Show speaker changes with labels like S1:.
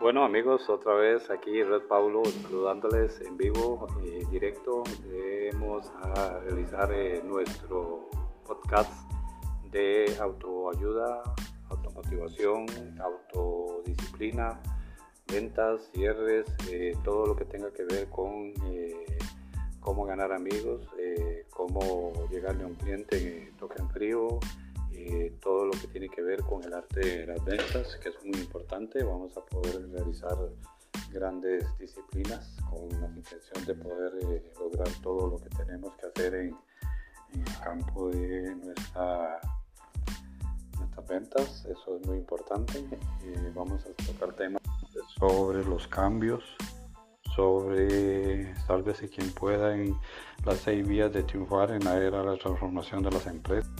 S1: Bueno amigos, otra vez aquí Red Paulo saludándoles en vivo y directo. Vamos a realizar eh, nuestro podcast de autoayuda, automotivación, autodisciplina, ventas, cierres, eh, todo lo que tenga que ver con eh, cómo ganar amigos, cómo llegarle a un cliente en toque en frío, todo lo que tiene que ver con el arte de las ventas, que es muy importante. Vamos a poder realizar grandes disciplinas con la intención de poder eh, lograr todo lo que tenemos que hacer en, el campo de nuestra, nuestras ventas. Eso es muy importante. Eh, vamos a tocar temas sobre los cambios, sobre sálvese quien pueda en las seis vías de triunfar en la era de la transformación de las empresas.